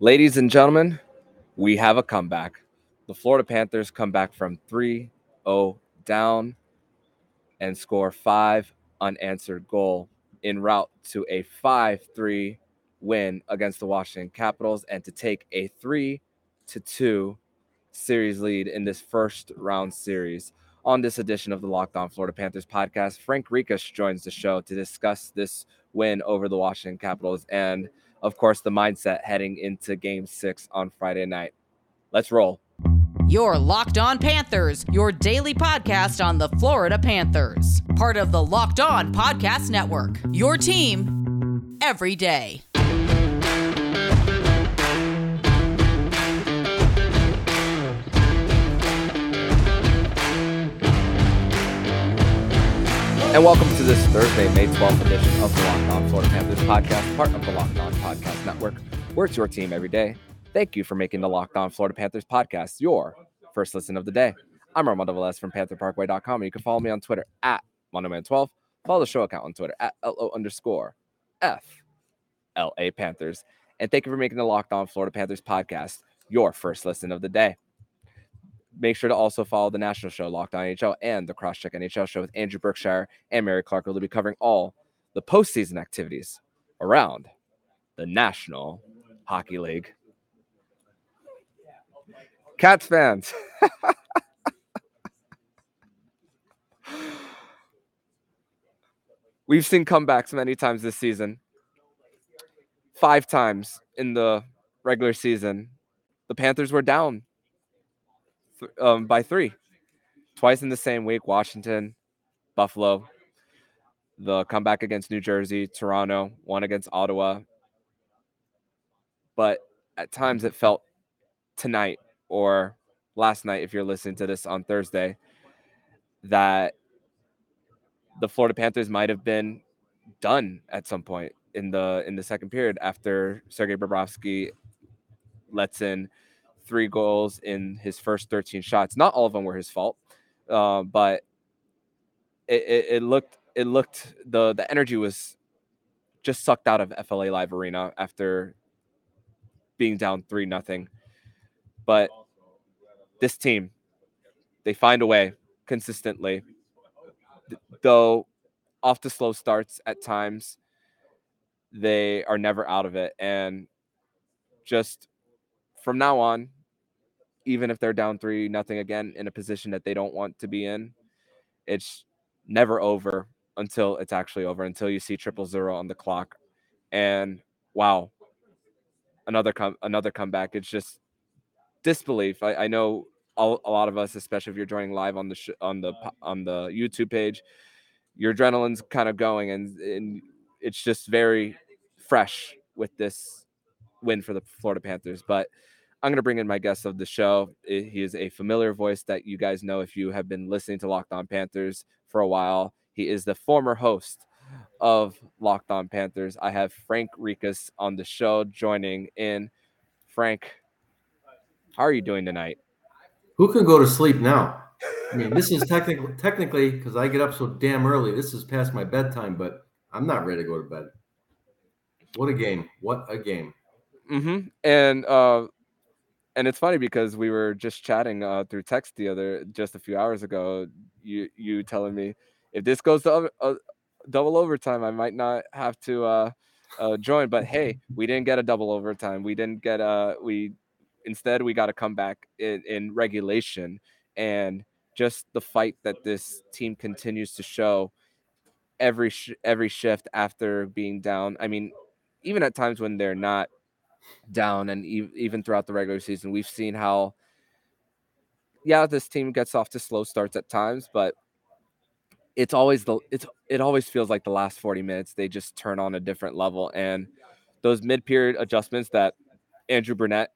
Ladies and gentlemen, we have a comeback. The Florida Panthers come back from 3 0 down and score five unanswered goal en route to a 5 3 win against the Washington Capitals and to take a 3 to 2 series lead in this first round series. On this edition of the Locked On Florida Panthers podcast, Frank Rikas joins the show to discuss this win over the Washington Capitals and, of course, the mindset heading into game six on Friday night. Let's roll. Your Locked On Panthers, your daily podcast on the Florida Panthers. Part of the Locked On Podcast Network. Your team every day. And welcome to this Thursday, May 12th edition of the Locked On Florida Panthers podcast, part of the Locked On Podcast Network, where it's your team every day. Thank you for making the Locked On Florida Panthers podcast your first listen of the day. I'm Armando Velez from PantherParkway.com, and you can follow me on Twitter at MondoMan12. Follow the show account on Twitter at LO underscore F LA Panthers. And thank you for making the Locked On Florida Panthers podcast your first listen of the day. Make sure to also follow the national show, Locked On NHL, and the Crosscheck NHL show with Andrew Berkshire and Mary Clark, will be covering all the postseason activities around the National Hockey League. Cats fans. We've seen comebacks many times this season. Five times in the regular season, the Panthers were down th- um, by three. Twice in the same week Washington, Buffalo, the comeback against New Jersey, Toronto, one against Ottawa. But at times it felt tonight or last night, if you're listening to this on Thursday, that the Florida Panthers might have been done at some point in the in the second period after Sergei Bobrovsky lets in three goals in his first 13 shots. Not all of them were his fault, uh, but it, it, it looked it looked the the energy was just sucked out of FLA Live Arena after being down three nothing. But this team, they find a way consistently, though off to slow starts at times. They are never out of it, and just from now on, even if they're down three nothing again in a position that they don't want to be in, it's never over until it's actually over. Until you see triple zero on the clock, and wow, another come another comeback. It's just disbelief. I, I know all, a lot of us, especially if you're joining live on the sh- on the on the YouTube page, your adrenaline's kind of going, and and it's just very fresh with this win for the Florida Panthers. But I'm going to bring in my guest of the show. He is a familiar voice that you guys know if you have been listening to Locked On Panthers for a while. He is the former host of Locked On Panthers. I have Frank Rikas on the show joining in. Frank, how are you doing tonight? Who can go to sleep now? I mean, this is technically technically because I get up so damn early. This is past my bedtime, but I'm not ready to go to bed. What a game! What a game! Mm-hmm. And uh, and it's funny because we were just chatting uh, through text the other just a few hours ago. You you telling me if this goes to uh, double overtime, I might not have to uh, uh, join. But hey, we didn't get a double overtime. We didn't get a we. Instead, we got to come back in, in regulation and just the fight that this team continues to show every sh- every shift after being down. I mean, even at times when they're not down and e- even throughout the regular season. We've seen how yeah this team gets off to slow starts at times but it's always the it's it always feels like the last 40 minutes they just turn on a different level. And those mid-period adjustments that Andrew Brunette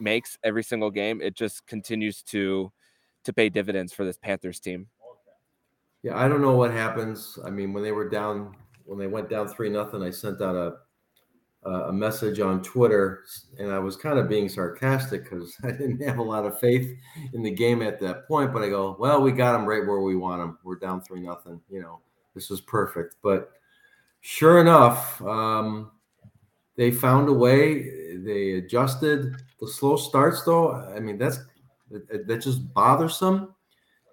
makes every single game it just continues to to pay dividends for this Panthers team. Yeah, I don't know what happens. I mean, when they were down, when they went down three nothing, I sent out a a message on Twitter, and I was kind of being sarcastic because I didn't have a lot of faith in the game at that point. But I go, well, we got them right where we want them. We're down three nothing. You know, this was perfect. But sure enough, um, they found a way. they adjusted the slow starts though. I mean that's that's just bothersome,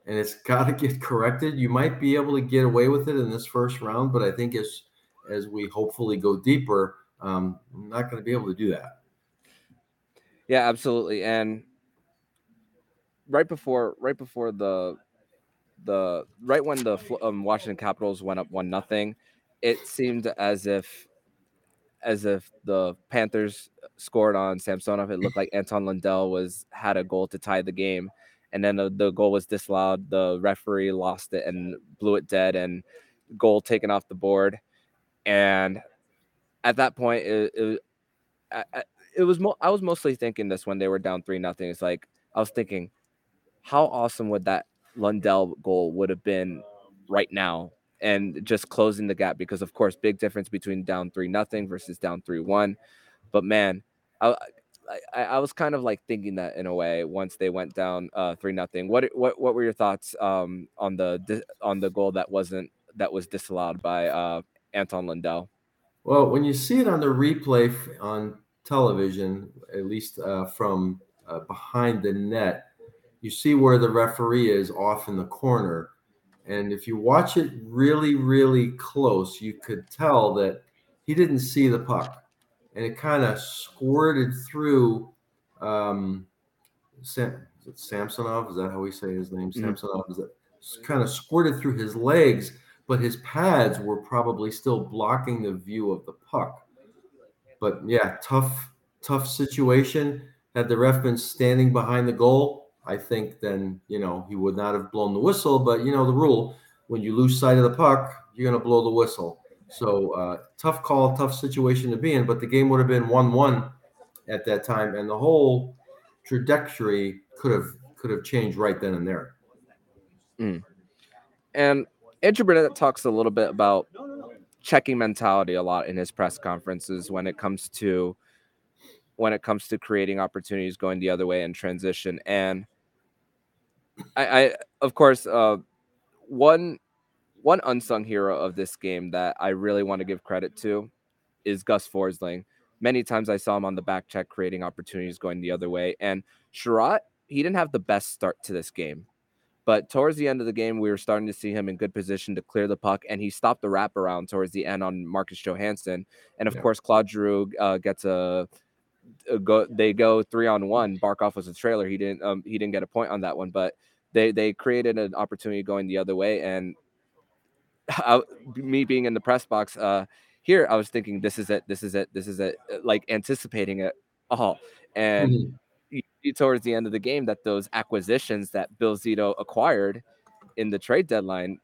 and it's got to get corrected. You might be able to get away with it in this first round, but I think as as we hopefully go deeper, um, I'm not going to be able to do that. Yeah, absolutely. And right before right before the the right when the um, Washington Capitals went up one nothing, it seemed as if as if the Panthers scored on Samsonov. It looked like Anton Lundell was had a goal to tie the game, and then the, the goal was disallowed. The referee lost it and blew it dead, and goal taken off the board. And at that point, it, it, it was mo- I was mostly thinking this when they were down three nothing. It's like I was thinking, how awesome would that Lundell goal would have been right now? And just closing the gap because of course big difference between down three nothing versus down three one. But man I, I, I was kind of like thinking that in a way once they went down uh three nothing. What what what were your thoughts um on the on the goal that wasn't that was disallowed by uh Anton Lundell well when you see it on the replay on television at least uh, from uh, behind the net you see where the referee is off in the corner and if you watch it really, really close, you could tell that he didn't see the puck. And it kind of squirted through um, Sam, Samsonov. Is that how we say his name? Mm-hmm. Samsonov. Is that kind of squirted through his legs, but his pads were probably still blocking the view of the puck. But yeah, tough, tough situation. Had the ref been standing behind the goal, I think then you know he would not have blown the whistle. But you know the rule: when you lose sight of the puck, you're going to blow the whistle. So uh, tough call, tough situation to be in. But the game would have been one-one at that time, and the whole trajectory could have could have changed right then and there. Mm. And Andrew Brunette talks a little bit about checking mentality a lot in his press conferences when it comes to when it comes to creating opportunities going the other way in transition. And I, I of course, uh, one one unsung hero of this game that I really want to give credit to is Gus Forsling. Many times I saw him on the back check creating opportunities going the other way. And Chiarot, he didn't have the best start to this game. But towards the end of the game, we were starting to see him in good position to clear the puck, and he stopped the wraparound towards the end on Marcus Johansson. And of yeah. course, Claude Giroux uh, gets a uh, go they go three on one. Barkov was a trailer. He didn't um he didn't get a point on that one, but they they created an opportunity going the other way. And I, me being in the press box, uh, here I was thinking, this is it, this is it, this is it, like anticipating it all. And mm-hmm. Towards the end of the game, that those acquisitions that Bill Zito acquired in the trade deadline,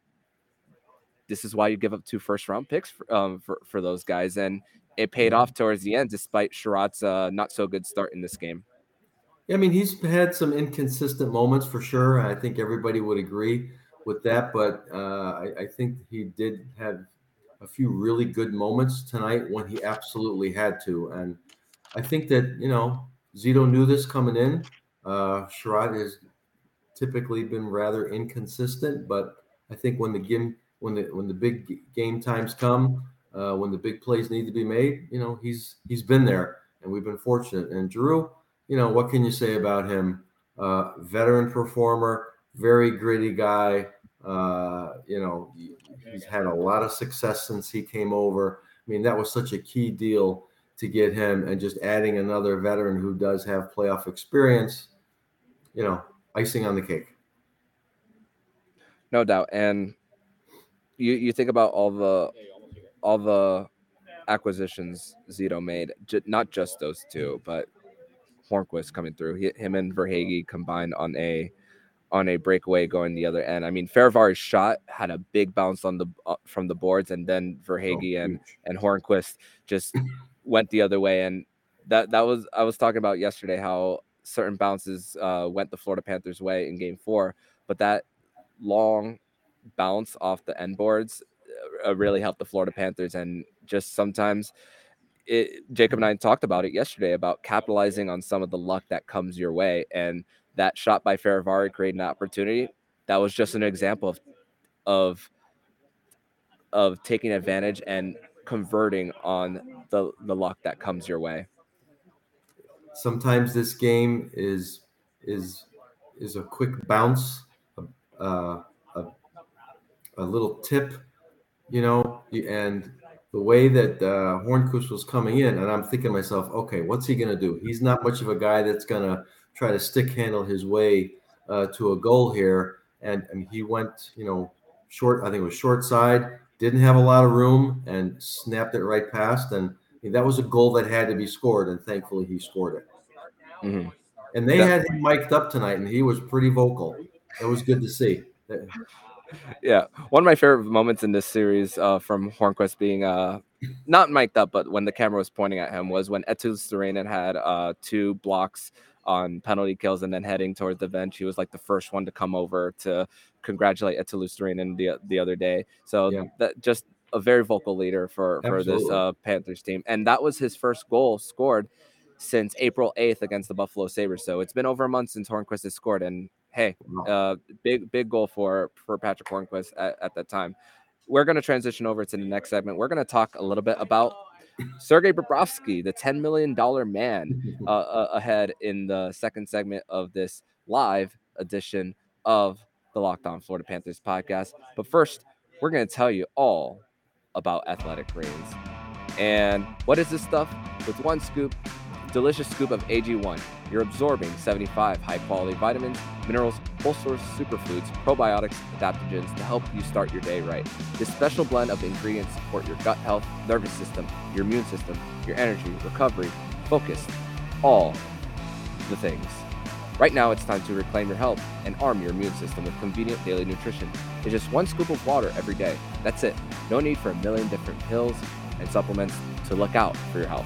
this is why you give up two first round picks for, um, for, for those guys. And it paid off towards the end, despite Chiarot's uh, not so good start in this game. Yeah, I mean, he's had some inconsistent moments for sure. I think everybody would agree with that, but uh, I, I, think he did have a few really good moments tonight when he absolutely had to. And I think that, you know, Zito knew this coming in. Uh, Chiarot has typically been rather inconsistent, but I think when the game when the when the big game times come, uh, when the big plays need to be made, you know, he's he's been there, and we've been fortunate. And Drew, you know, what can you say about him? Uh, veteran performer, very gritty guy. Uh, you know, he's had a lot of success since he came over. I mean, that was such a key deal to get him, and just adding another veteran who does have playoff experience. You know, icing on the cake. No doubt, and you you think about all the all the acquisitions Zito made, j- not just those two, but Hornqvist coming through. He, him and Verhaeghe combined on a on a breakaway going the other end. I mean, Fehervary's shot had a big bounce on the uh, from the boards, and then Verhaeghe oh, and and Hornqvist just went the other way. And that that was I was talking about yesterday how certain bounces uh, went the Florida Panthers' way in Game Four, but that long bounce off the end boards uh, really helped the Florida Panthers. And just sometimes, it, Jacob and I talked about it yesterday about capitalizing on some of the luck that comes your way. And that shot by Fehervary creating an opportunity. That was just an example of, of of taking advantage and converting on the the luck that comes your way. sometimes this game is is is a quick bounce, uh, a, a little tip, you know, and the way that uh, Hornqvist was coming in, and I'm thinking to myself, okay, what's he going to do? He's not much of a guy that's going to try to stick handle his way uh, to a goal here. And, and he went, you know, short, I think it was short side, didn't have a lot of room and snapped it right past. And that was a goal that had to be scored. And thankfully he scored it. Mm-hmm. And they had him mic'd up tonight and he was pretty vocal. It was good to see yeah, one of my favorite moments in this series uh, from Hornqvist being uh, not mic'd up, but when the camera was pointing at him was when Eetu Luostarinen had uh, two blocks on penalty kills and then heading towards the bench. He was like the first one to come over to congratulate Eetu Luostarinen the the other day. So yeah. that just a very vocal leader for for this uh, Panthers team, and that was his first goal scored since April 8th against the Buffalo Sabres. So it's been over a month since Hornqvist has scored, and hey, uh, big big goal for for Patric Hornqvist at, at that time. We're going to transition over to the next segment. We're going to talk a little bit about Sergei Bobrovsky, the $10 million man, uh, uh, ahead in the second segment of this live edition of the Locked On Florida Panthers podcast. But first, we're going to tell you all about Athletic Greens. And what is this stuff? With one scoop, delicious scoop of AG1 you're absorbing 75 high quality vitamins, minerals, whole source superfoods, probiotics, adaptogens to help you start your day right. This special blend of ingredients support your gut health, nervous system, your immune system, your energy, recovery, focus, all the things. Right now, it's time to reclaim your health and arm your immune system with convenient daily nutrition. It's just one scoop of water every day. That's it. No need for a million different pills and supplements to look out for your health.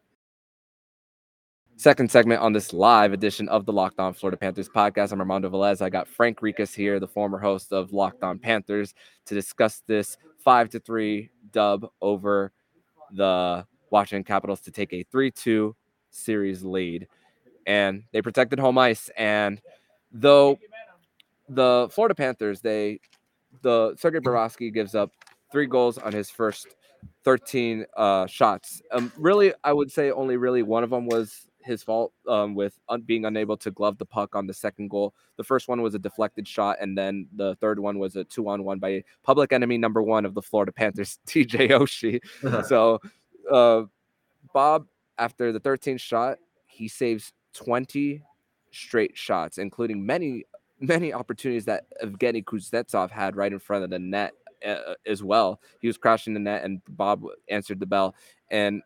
Second segment on this live edition of the Locked On Florida Panthers podcast. I'm Armando Velez. I got Frank Ricas here, the former host of Locked On Panthers, to discuss this five to three dub over the Washington Capitals to take a 3 2 series lead. And they protected home ice. And though the Florida Panthers, they, the Sergei Bobrovsky gives up three goals on his first 13 uh, shots. Um, really, I would say only really one of them was his fault um, with un- being unable to glove the puck on the second goal. The first one was a deflected shot, and then the third one was a two on one by public enemy number one of the Florida Panthers, TJ Oshie. so, uh, Bob, after the 13th shot, he saves 20 straight shots, including many, many opportunities that Evgeny Kuznetsov had right in front of the net uh, as well. He was crashing the net, and Bob answered the bell. And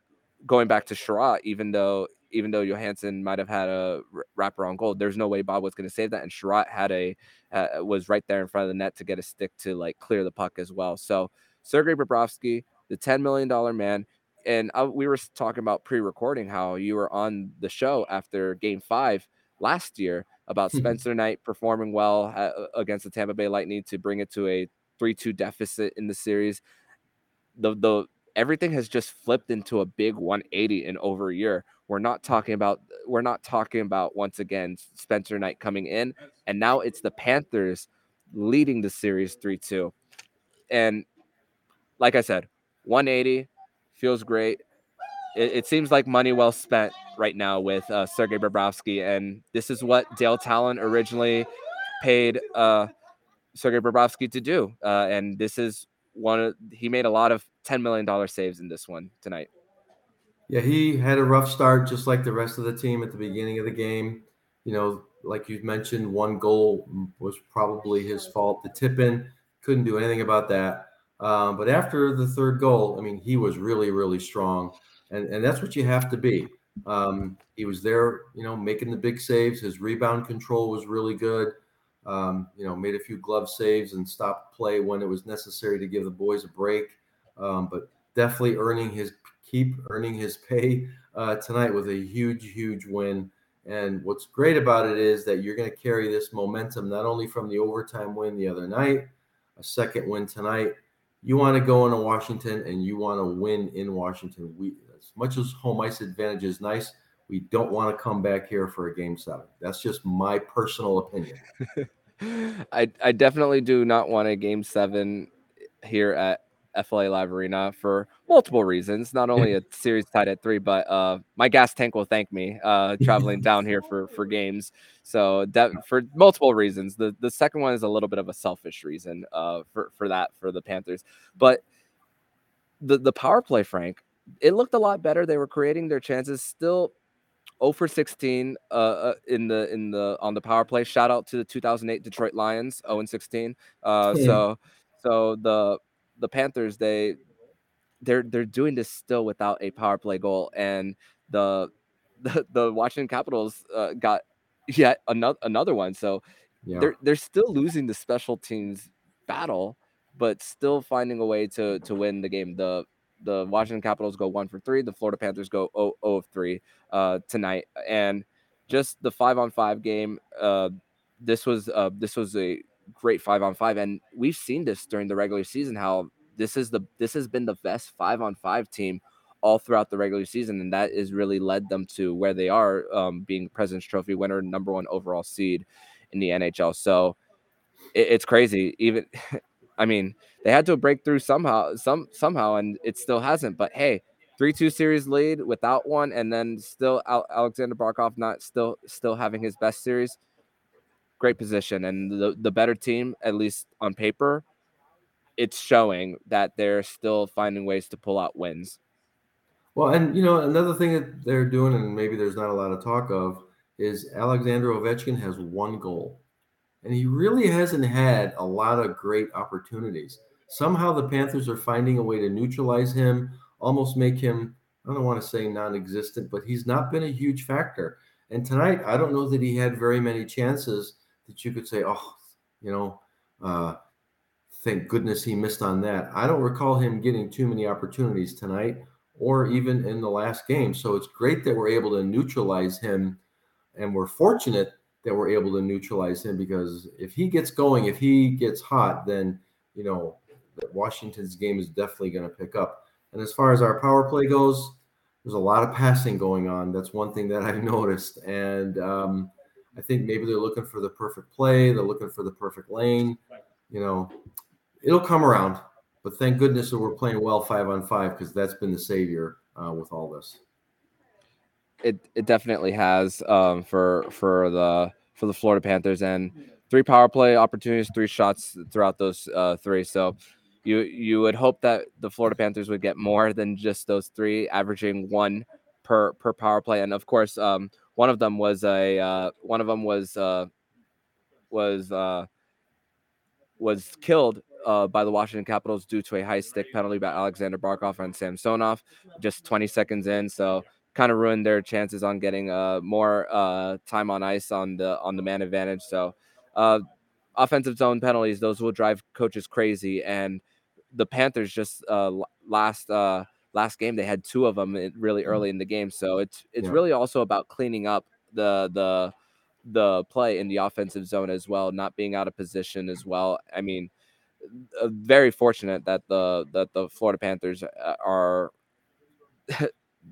going back to Chiarot, even though even though Johansson might have had a wrapper on goal, there's no way Bob was going to save that. And Chiarot had a uh, was right there in front of the net to get a stick to like clear the puck as well. So Sergei Bobrovsky, the ten million dollar man, and I, we were talking about pre-recording how you were on the show after Game Five last year about Spencer Knight performing well uh, against the Tampa Bay Lightning to bring it to a three-two deficit in the series. The the everything has just flipped into a big 180 in over a year. We're not talking about we're not talking about once again Spencer Knight coming in, and now it's the Panthers leading the series 3-2. And like I said, 180 feels great. It, it seems like money well spent right now with uh, Sergei Bobrovsky, and this is what Dale Tallon originally paid uh, Sergei Bobrovsky to do, uh, and this is one of he made a lot of ten million dollar saves in this one tonight. Yeah, he had a rough start, just like the rest of the team at the beginning of the game. You know, like you mentioned, one goal was probably his fault. The tip in couldn't do anything about that. Um, but after the third goal, I mean, he was really, really strong, and and that's what you have to be. Um, he was there, you know, making the big saves. His rebound control was really good. Um, you know, made a few glove saves and stopped play when it was necessary to give the boys a break. Um, but definitely earning his keep earning his pay uh, tonight with a huge, huge win. And what's great about it is that you're going to carry this momentum not only from the overtime win the other night, a second win tonight. you want to go into Washington and you want to win in Washington. We as much as home ice advantage is nice, we don't want to come back here for a game seven. That's just my personal opinion. I I definitely do not want a game seven here at FLA Live Arena for multiple reasons. Not only a series tied at three, but uh, my gas tank will thank me uh, traveling down here for for games. So de- for multiple reasons. The the second one is a little bit of a selfish reason uh, for for that for the Panthers, but the the power play, Frank, it looked a lot better. They were creating their chances. Still 0 for 16 uh, uh, in the in the on the power play. Shout out to the 2008 Detroit Lions 0 and 16. Uh, yeah. So so the the Panthers they they're they're doing this still without a power play goal, and the the, the Washington Capitals uh, got yet another another one. So yeah. they're they're still losing the special teams battle, but still finding a way to to win the game. The the Washington Capitals go one for three. The Florida Panthers go 0, 0 of three uh, tonight, and just the five on five game. Uh, this was uh, this was a great five on five, and we've seen this during the regular season. How this is the this has been the best five on five team all throughout the regular season, and that has really led them to where they are, um, being President's Trophy winner, number one overall seed in the NHL. So it, it's crazy. Even I mean, they had to break through somehow, some somehow, and it still hasn't. But hey, three two series lead without one, and then still Alexander Barkov not still still having his best series. Great position, and the the better team, at least on paper, it's showing that they're still finding ways to pull out wins. Well, and you know another thing that they're doing, and maybe there's not a lot of talk of, is Alexander Ovechkin has one goal and he really hasn't had a lot of great opportunities. Somehow the Panthers are finding a way to neutralize him, almost make him, I don't want to say non existent, but he's not been a huge factor. And tonight, I don't know that he had very many chances that you could say, oh, you know, uh, thank goodness he missed on that. I don't recall him getting too many opportunities tonight or even in the last game. So it's great that we're able to neutralize him. And we're fortunate that we're able to neutralize him because if he gets going, if he gets hot, then you know Washington's game is definitely going to pick up. And as far as our power play goes, there's a lot of passing going on. That's one thing that I've noticed, and um, I think maybe they're looking for the perfect play. They're looking for the perfect lane. You know, it'll come around. But thank goodness that we're playing well five on five because that's been the savior uh, with all this it it definitely has um, for for the for the Florida Panthers and three power play opportunities, three shots throughout those uh, three. So you you would hope that the Florida Panthers would get more than just those three, averaging one per per power play. And of course, um, one of them was a uh, one of them was uh, was uh, was killed uh, by the Washington Capitals due to a high stick penalty by Alexander Barkov and Samsonov just 20 seconds in. So kind of ruined their chances on getting uh, more uh, time on ice on the on the man advantage. So, uh, offensive zone penalties those will drive coaches crazy. And the Panthers just uh, last uh, last game they had two of them really mm-hmm. early in the game. So it's it's yeah. really also about cleaning up the the the play in the offensive zone as well, not being out of position as well. I mean, uh, very fortunate that the that the Florida Panthers are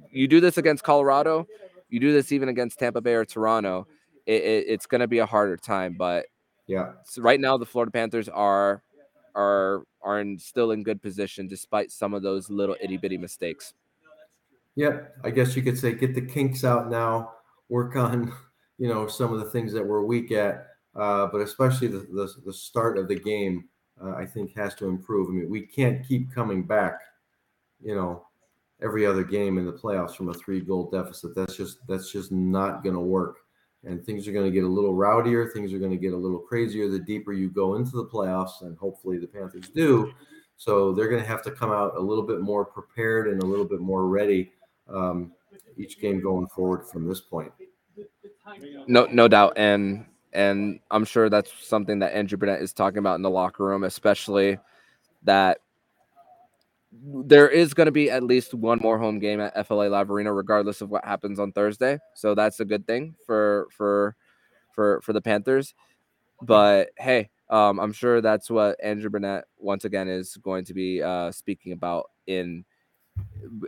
you do this against Colorado, you do this even against Tampa Bay or Toronto, it, it, it's going to be a harder time. But yeah, right now the Florida Panthers are are are in, still in good position despite some of those little itty bitty mistakes. Yep, I guess you could say get the kinks out now, work on you know some of the things that we're weak at, uh, but especially the, the, the start of the game, uh, I think has to improve. I mean, we can't keep coming back, you know, every other game in the playoffs from a three goal deficit. That's just that's just not going to work. And things are going to get a little rowdier. Things are going to get a little crazier the deeper you go into the playoffs, and hopefully the Panthers do. So they're going to have to come out a little bit more prepared and a little bit more ready um, each game going forward from this point. No, no doubt, and and I'm sure that's something that Andrew Brunette is talking about in the locker room, especially that there is going to be at least one more home game at FLA Live Arena, regardless of what happens on Thursday. So that's a good thing for for for for the Panthers. But hey, Um, I'm sure that's what Andrew Brunette once again is going to be uh, speaking about in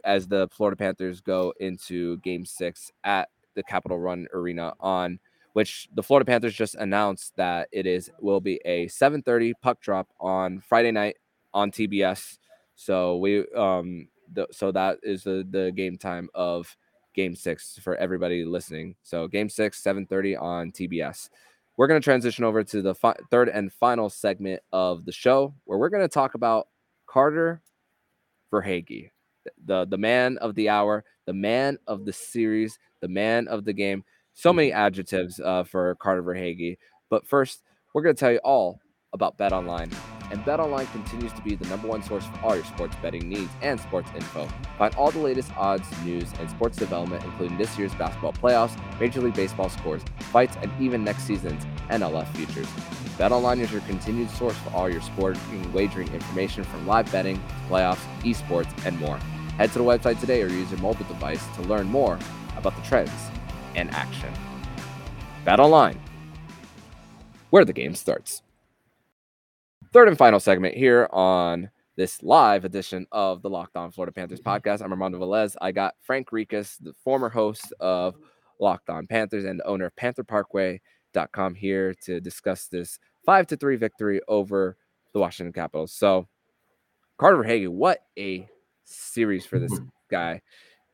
as the Florida Panthers go into Game Six at the Capital One Arena on which the Florida Panthers just announced that it is will be a 7:30 puck drop on Friday night on TBS. So we um the, so that is the the game time of game 6 for everybody listening. So game 6 7:30 on TBS. We're going to transition over to the fi- third and final segment of the show where we're going to talk about Carter Verhaeghe, the the man of the hour, the man of the series, the man of the game so many adjectives uh, for Carter Verhaeghe. But first, we're going to tell you all about Bet Online. And Bet Online continues to be the number one source for all your sports betting needs and sports info. Find all the latest odds, news, and sports development, including this year's basketball playoffs, Major League Baseball scores, fights, and even next season's NFL futures. Bet Online is your continued source for all your sporting wagering information from live betting, playoffs, esports, and more. Head to the website today or use your mobile device to learn more about the trends and action. Bet online, where the game starts. Third and final segment here on this live edition of the Locked On Florida Panthers podcast. I'm Armando Velez. I got Frank Rikas, the former host of Locked On Panthers and the owner of PantherParkway.com here to discuss this five to three victory over the Washington Capitals. So, Carter Verhaeghe, what a series for this mm-hmm. guy.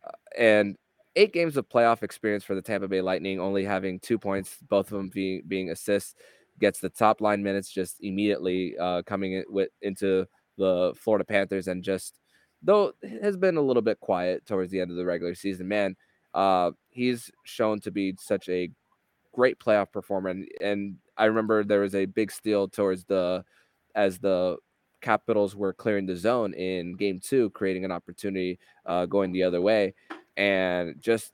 Uh, and eight games of playoff experience for the Tampa Bay Lightning, only having two points, both of them being being assists, gets the top line minutes just immediately uh, coming in with into the Florida Panthers, and just though has been a little bit quiet towards the end of the regular season, man, uh, he's shown to be such a great playoff performer, and, and I remember there was a big steal towards the as the Capitals were clearing the zone in game two, creating an opportunity uh, going the other way and just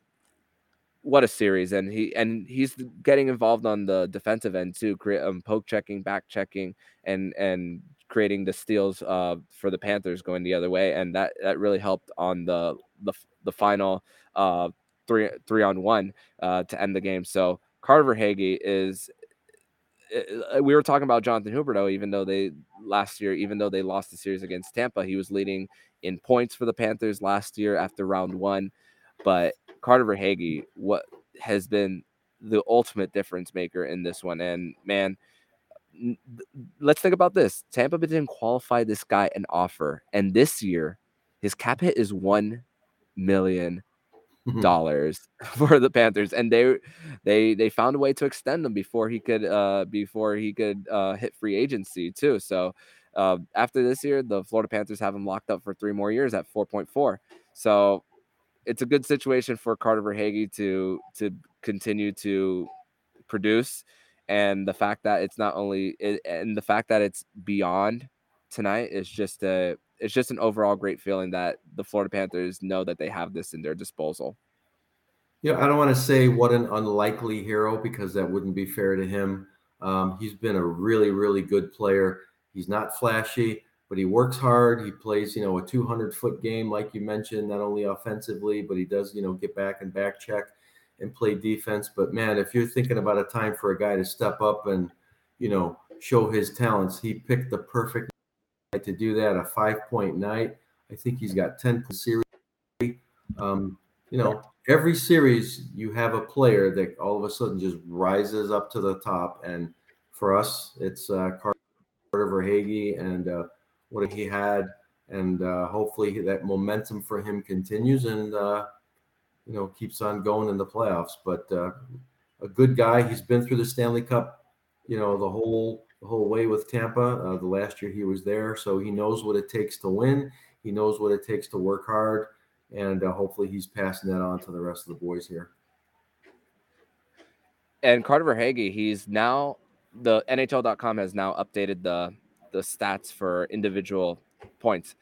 what a series and he and he's getting involved on the defensive end too create um, poke checking back checking and and creating the steals uh for the panthers going the other way and that that really helped on the the, the final uh three three on one uh to end the game so Carter Verhaeghe is uh, we were talking about Jonathan Huberdeau, even though they last year, even though they lost the series against Tampa, he was leading in points for the Panthers last year after round one. But Carter Verhaeghe, what has been the ultimate difference maker in this one. And man, let's think about this. Tampa Bay didn't qualify this guy an offer, and this year his cap hit is one million mm-hmm. dollars for the Panthers, and they they they found a way to extend him before he could uh before he could uh hit free agency too. So uh, after this year, the Florida Panthers have him locked up for three more years at 4.4. So it's a good situation for Carter Verhaeghe to to continue to produce, and the fact that it's not only it, and the fact that it's beyond tonight is just a it's just an overall great feeling that the Florida Panthers know that they have this in their disposal. Yeah, I don't want to say what an unlikely hero because that wouldn't be fair to him. Um, he's been a really, really good player. He's not flashy but he works hard. He plays, you know, a 200 foot game, like you mentioned, not only offensively, but he does, you know, get back and back check and play defense. But man, if you're thinking about a time for a guy to step up and, you know, show his talents, he picked the perfect night to do that. A five point night. I think he's got 10 series. Um, you know, every series you have a player that all of a sudden just rises up to the top. And for us, it's uh, Carter Verhaeghe and uh, what he had, and uh, hopefully that momentum for him continues and uh, you know keeps on going in the playoffs. But uh, a good guy. He's been through the Stanley Cup, you know, the whole the whole way with Tampa. Uh, the last year he was there, so he knows what it takes to win. He knows what it takes to work hard, and uh, hopefully he's passing that on to the rest of the boys here. And Carter Verhaeghe, he's now the NHL.com has now updated the the stats for individual points.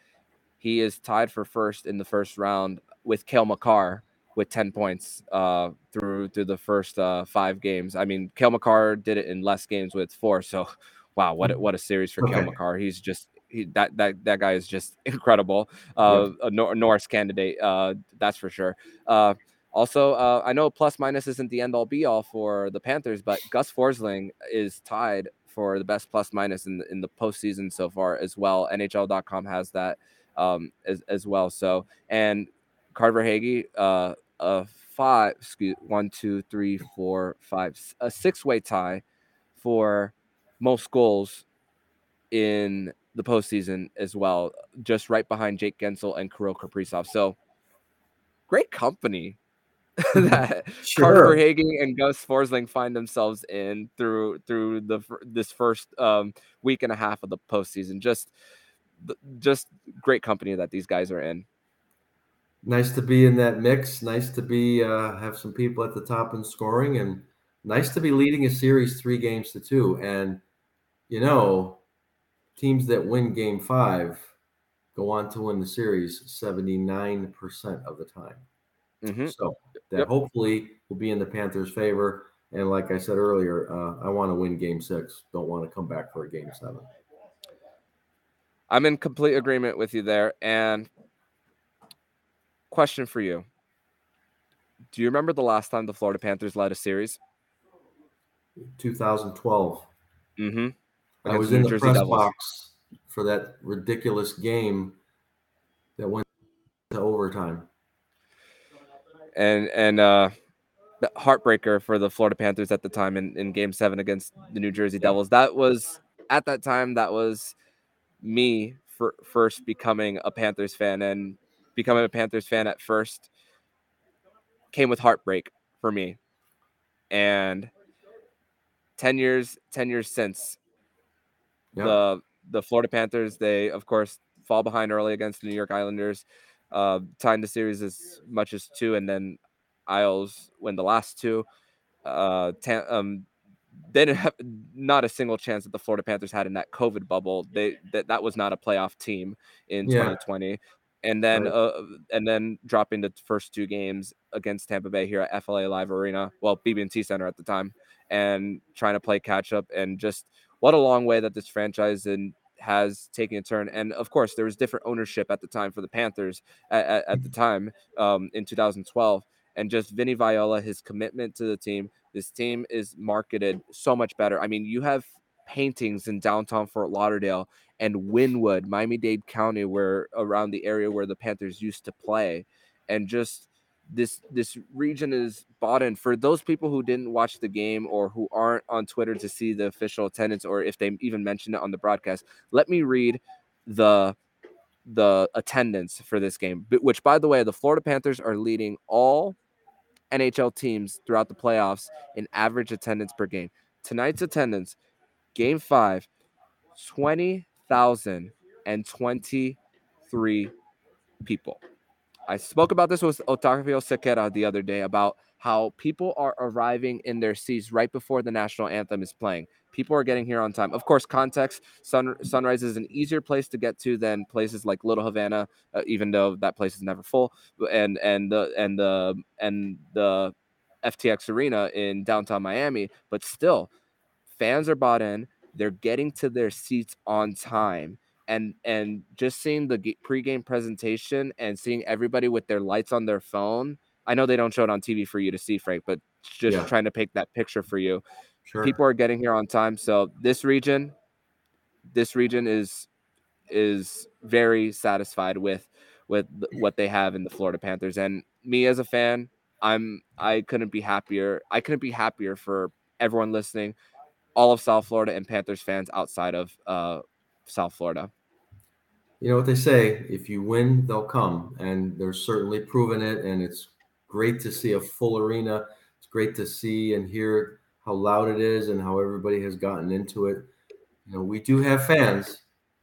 He is tied for first in the first round with Cale Makar with 10 points uh, through through the first uh, five games. I mean, Cale Makar did it in less games with four. So, wow, what a, what a series for okay. Cale Makar. He's just he, that that that guy is just incredible. Uh. A Nor- Norris candidate, uh, that's for sure. Uh, also, uh, I know plus minus isn't the end all be all for the Panthers, but Gus Forsling is tied for the best plus minus in the, in the postseason so far as well. NHL.com has that um, as, as well. So, and Carter Verhaeghe, uh, a five, excuse, one, two, three, four, five, a six way tie for most goals in the postseason as well, just right behind Jake Guentzel and Kirill Kaprizov. So great company that sure. Carter Verhaeghe and Gus Forsling find themselves in through through the this first um, week and a half of the postseason. Just just great company that these guys are in. Nice to be in that mix. Nice to be uh, have some people at the top in scoring, and nice to be leading a series three games to two. And you know, teams that win Game Five go on to win the series seventy nine percent of the time. Mm-hmm. So that yep. hopefully will be in the Panthers' favor. And like I said earlier, uh, I want to win Game Six. Don't want to come back for a Game Seven. I'm in complete agreement with you there. And question for you: Do you remember the last time the Florida Panthers led a series? 2012. Mm-hmm. I was in the Jersey press Devils. box for that ridiculous game that went to overtime and and uh, the heartbreaker for the Florida Panthers at the time in, in Game Seven against the New Jersey Devils. That was at that time that was me for first becoming a Panthers fan and becoming a Panthers fan at first came with heartbreak for me. And 10 years 10 years since yep. the the Florida Panthers they of course fall behind early against the New York Islanders uh, tying the series as much as two, and then Isles win the last two. Uh, ta- um, they didn't have not a single chance that the Florida Panthers had in that COVID bubble. They that that was not a playoff team in yeah. 2020. And then right. uh, and then dropping the first two games against Tampa Bay here at FLA Live Arena, well BB&T Center at the time, and trying to play catch up and just what a long way that this franchise and has taken a turn. And of course, there was different ownership at the time for the Panthers at, at, at the time um, in 2012. And just Vinny Viola, his commitment to the team. This team is marketed so much better. I mean, you have paintings in downtown Fort Lauderdale and Wynwood, Miami Dade County, where around the area where the Panthers used to play. And just this this region is bought in for those people who didn't watch the game or who aren't on Twitter to see the official attendance or if they even mentioned it on the broadcast. Let me read the the attendance for this game, which by the way, the Florida Panthers are leading all NHL teams throughout the playoffs in average attendance per game. Tonight's attendance, game 5, 20,023 people. I spoke about this with Otavio Sequeira the other day about how people are arriving in their seats right before the national anthem is playing. People are getting here on time. Of course, context. Sun, Sunrise is an easier place to get to than places like Little Havana, uh, even though that place is never full. And and the and the and the FTX Arena in downtown Miami, but still, fans are bought in. They're getting to their seats on time and and just seeing the pregame presentation and seeing everybody with their lights on their phone. I know they don't show it on TV for you to see, Frank, but just yeah. trying to paint that picture for you. Sure. People are getting here on time, so this region, this region is is very satisfied with with what they have in the Florida Panthers. And me as a fan, I'm I couldn't be happier. I couldn't be happier for everyone listening, all of South Florida and Panthers fans outside of uh, South Florida. You know what they say: if you win, they'll come, and they're certainly proving it. And it's great to see a full arena. It's great to see and hear how loud it is and how everybody has gotten into it. You know, we do have fans,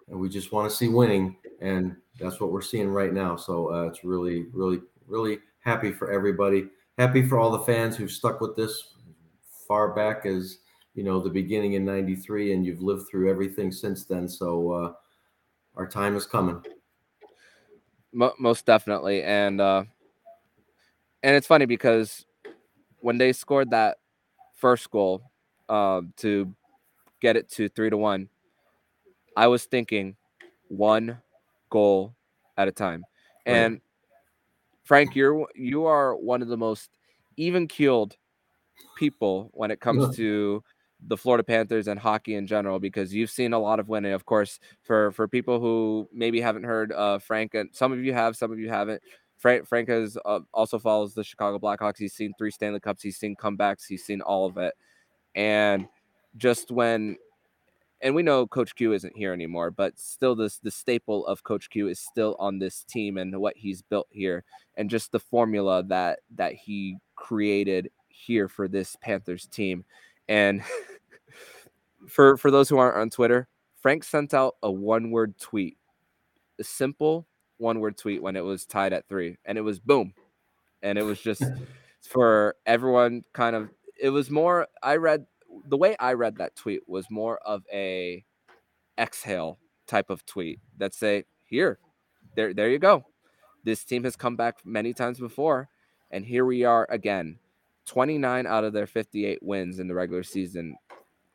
and we just want to see winning, and that's what we're seeing right now. So uh, it's really, really, really happy for everybody. Happy for all the fans who've stuck with this far back as you know the beginning in 93 and you've lived through everything since then so uh, our time is coming most definitely and uh and it's funny because when they scored that first goal uh, to get it to three to one i was thinking one goal at a time and right. frank you're you are one of the most even keeled people when it comes to the Florida Panthers and hockey in general because you've seen a lot of winning. Of course, for for people who maybe haven't heard uh, Frank, and some of you have, some of you haven't. Frank Frank has uh, also follows the Chicago Blackhawks. He's seen three Stanley Cups. He's seen comebacks. He's seen all of it. And just when, and we know Coach Q isn't here anymore, but still, this the staple of Coach Q is still on this team and what he's built here, and just the formula that that he created here for this Panthers team. And for for those who aren't on Twitter, Frank sent out a one word tweet, a simple one word tweet when it was tied at three, and it was boom, and it was just for everyone. Kind of, it was more. I read the way I read that tweet was more of a exhale type of tweet that say, "Here, there, there you go. This team has come back many times before, and here we are again." 29 out of their 58 wins in the regular season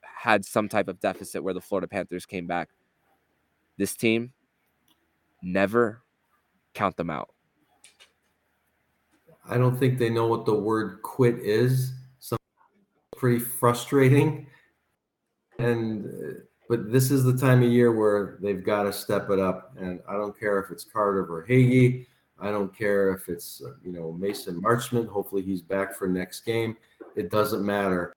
had some type of deficit where the Florida Panthers came back. This team never count them out. I don't think they know what the word quit is. Some pretty frustrating. And uh, but this is the time of year where they've got to step it up. And I don't care if it's Carter Verhaeghe. I don't care if it's you know Mason Marchment. Hopefully he's back for next game. It doesn't matter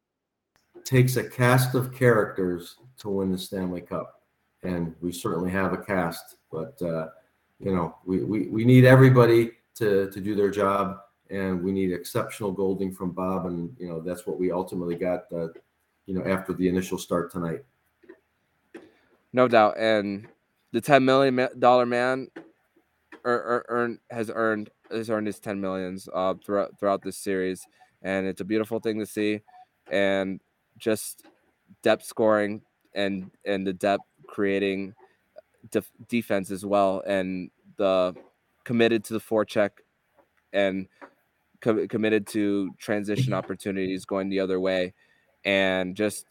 takes a cast of characters to win the Stanley Cup, and we certainly have a cast. But uh, you know, we, we we need everybody to to do their job, and we need exceptional golding from Bob, and you know that's what we ultimately got. Uh, you know, after the initial start tonight. No doubt, and the ten million dollar man earn, earn, has earned has earned his ten millions uh, throughout throughout this series, and it's a beautiful thing to see. And just depth scoring and and the depth creating def- defense as well, and the committed to the forecheck and co- committed to transition opportunities going the other way, and just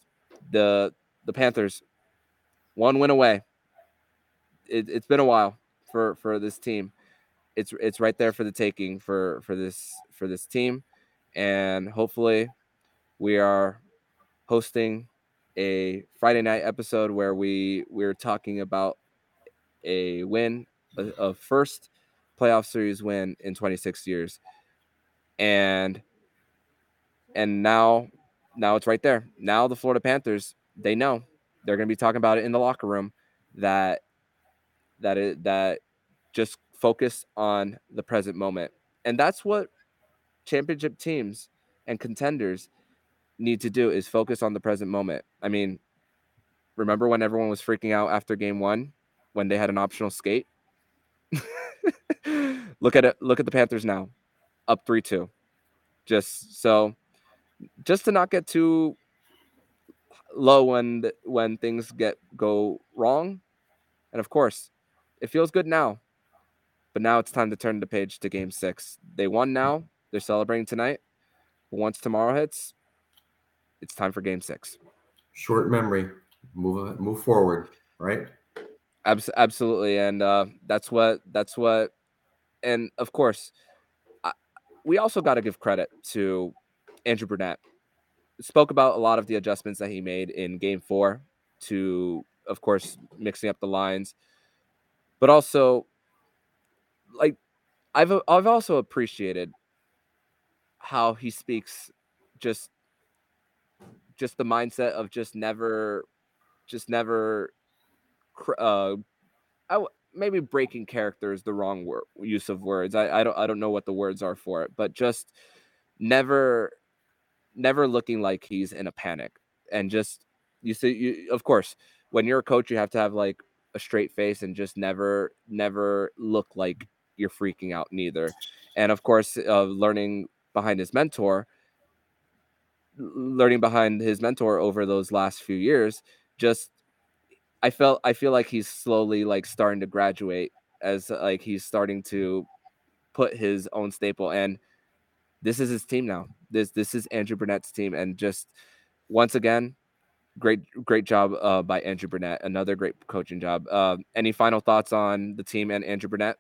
the the Panthers one win away. It, it's been a while for for this team. It's it's right there for the taking for for this for this team, and hopefully we are hosting a Friday night episode where we we're talking about a win, a, a first playoff series win in 26 years, and and now now it's right there. Now the Florida Panthers they know they're going to be talking about it in the locker room that that it that just focus on the present moment, and that's what championship teams and contenders need to do is focus on the present moment. I mean, remember when everyone was freaking out after game one when they had an optional skate? look at it. Look at the Panthers now, up three two. Just so, just to not get too low when when things get go wrong, and of course, it feels good now. But now it's time to turn the page to Game Six. They won now. They're celebrating tonight. Once tomorrow hits, it's time for game six. Short memory. Move move forward, right? Abs- absolutely. And uh, that's what that's what and of course I, we also got to give credit to Andrew Brunette. Spoke about a lot of the adjustments that he made in game four to of course mixing up the lines, but also like I've I've also appreciated how he speaks just just the mindset of just never, just never, uh, I maybe breaking character is the wrong word use of words. I, I don't I don't know what the words are for it, but just never, never looking like he's in a panic and just you see you of course when you're a coach you have to have like a straight face and just never never look like you're freaking out neither. And of course uh, learning behind his mentor learning behind his mentor over those last few years just i felt i feel like he's slowly like starting to graduate as like he's starting to put his own staple and this is his team now. This this is andrew Brunette's team and just once again great great job uh, by andrew Brunette. another great coaching job uh, any final thoughts on the team and andrew Brunette?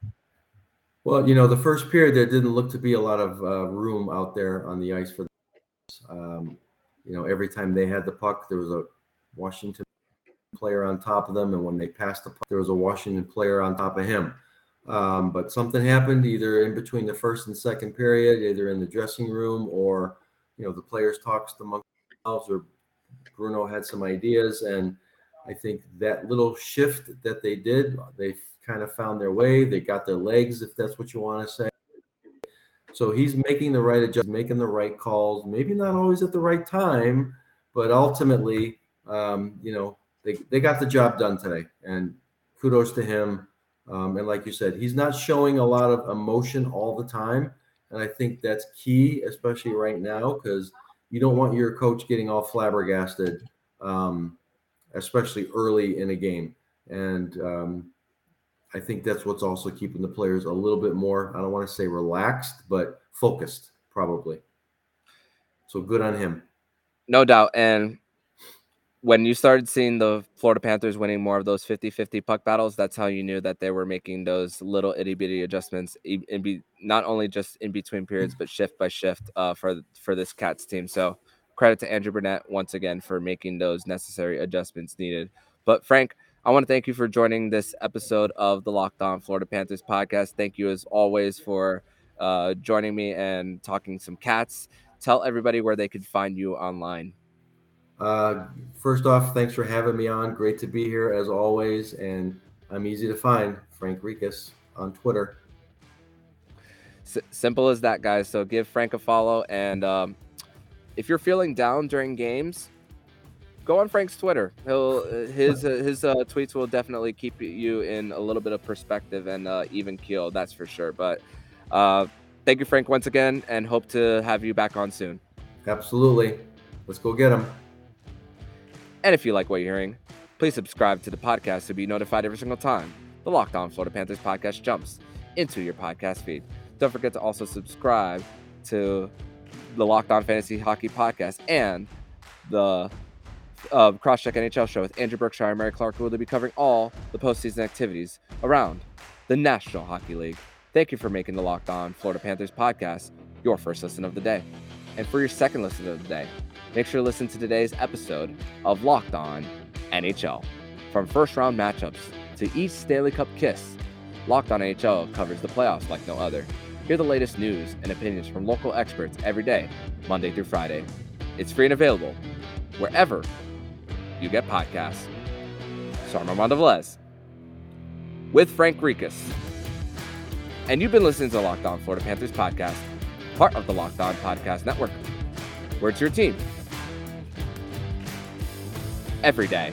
well you know the first period there didn't look to be a lot of uh, room out there on the ice for um, you know, every time they had the puck, there was a Washington player on top of them, and when they passed the puck, there was a Washington player on top of him. Um, but something happened either in between the first and second period, either in the dressing room or you know the players talked among themselves, or Bruno had some ideas, and I think that little shift that they did, they kind of found their way. They got their legs, if that's what you want to say. So he's making the right adjustments, making the right calls, maybe not always at the right time, but ultimately, um, you know, they, they got the job done today. And kudos to him. Um, and like you said, he's not showing a lot of emotion all the time. And I think that's key, especially right now, because you don't want your coach getting all flabbergasted, um, especially early in a game. And um, I think that's what's also keeping the players a little bit more, I don't want to say relaxed, but focused, probably. So good on him. No doubt. And when you started seeing the Florida Panthers winning more of those 50 50 puck battles, that's how you knew that they were making those little itty bitty adjustments, in be, not only just in between periods, but shift by shift uh, for, for this Cats team. So credit to Andrew Brunette once again for making those necessary adjustments needed. But Frank, I want to thank you for joining this episode of the Locked On Florida Panthers podcast. Thank you, as always, for uh, joining me and talking some cats. Tell everybody where they could find you online. Uh, first off, thanks for having me on. Great to be here as always. And I'm easy to find, Frank Rikas on Twitter. S- simple as that, guys. So give Frank a follow. And um, if you're feeling down during games, go on Frank's Twitter. He'll uh, his uh, his uh, tweets will definitely keep you in a little bit of perspective and uh, even keel. That's for sure. But uh, thank you, Frank, once again, and hope to have you back on soon. Absolutely. Let's go get him. And if you like what you're hearing, please subscribe to the podcast to be notified every single time the Locked On Florida Panthers podcast jumps into your podcast feed. Don't forget to also subscribe to the Locked On Fantasy Hockey podcast and the uh, Crosscheck NHL show with Andrew Berkshire and Mary Clark, who will be covering all the postseason activities around the National Hockey League. Thank you for making the Locked On Florida Panthers podcast your first listen of the day. And for your second listen of the day, make sure to listen to today's episode of Locked On NHL. From first round matchups to each Stanley Cup kiss, Locked On NHL covers the playoffs like no other. Hear the latest news and opinions from local experts every day, Monday through Friday. It's free and available wherever you get podcasts. So I'm Armando Velez with Frank Rikas. And you've been listening to Locked On Florida Panthers podcast, part of the Locked On Podcast Network, where it's your team every day.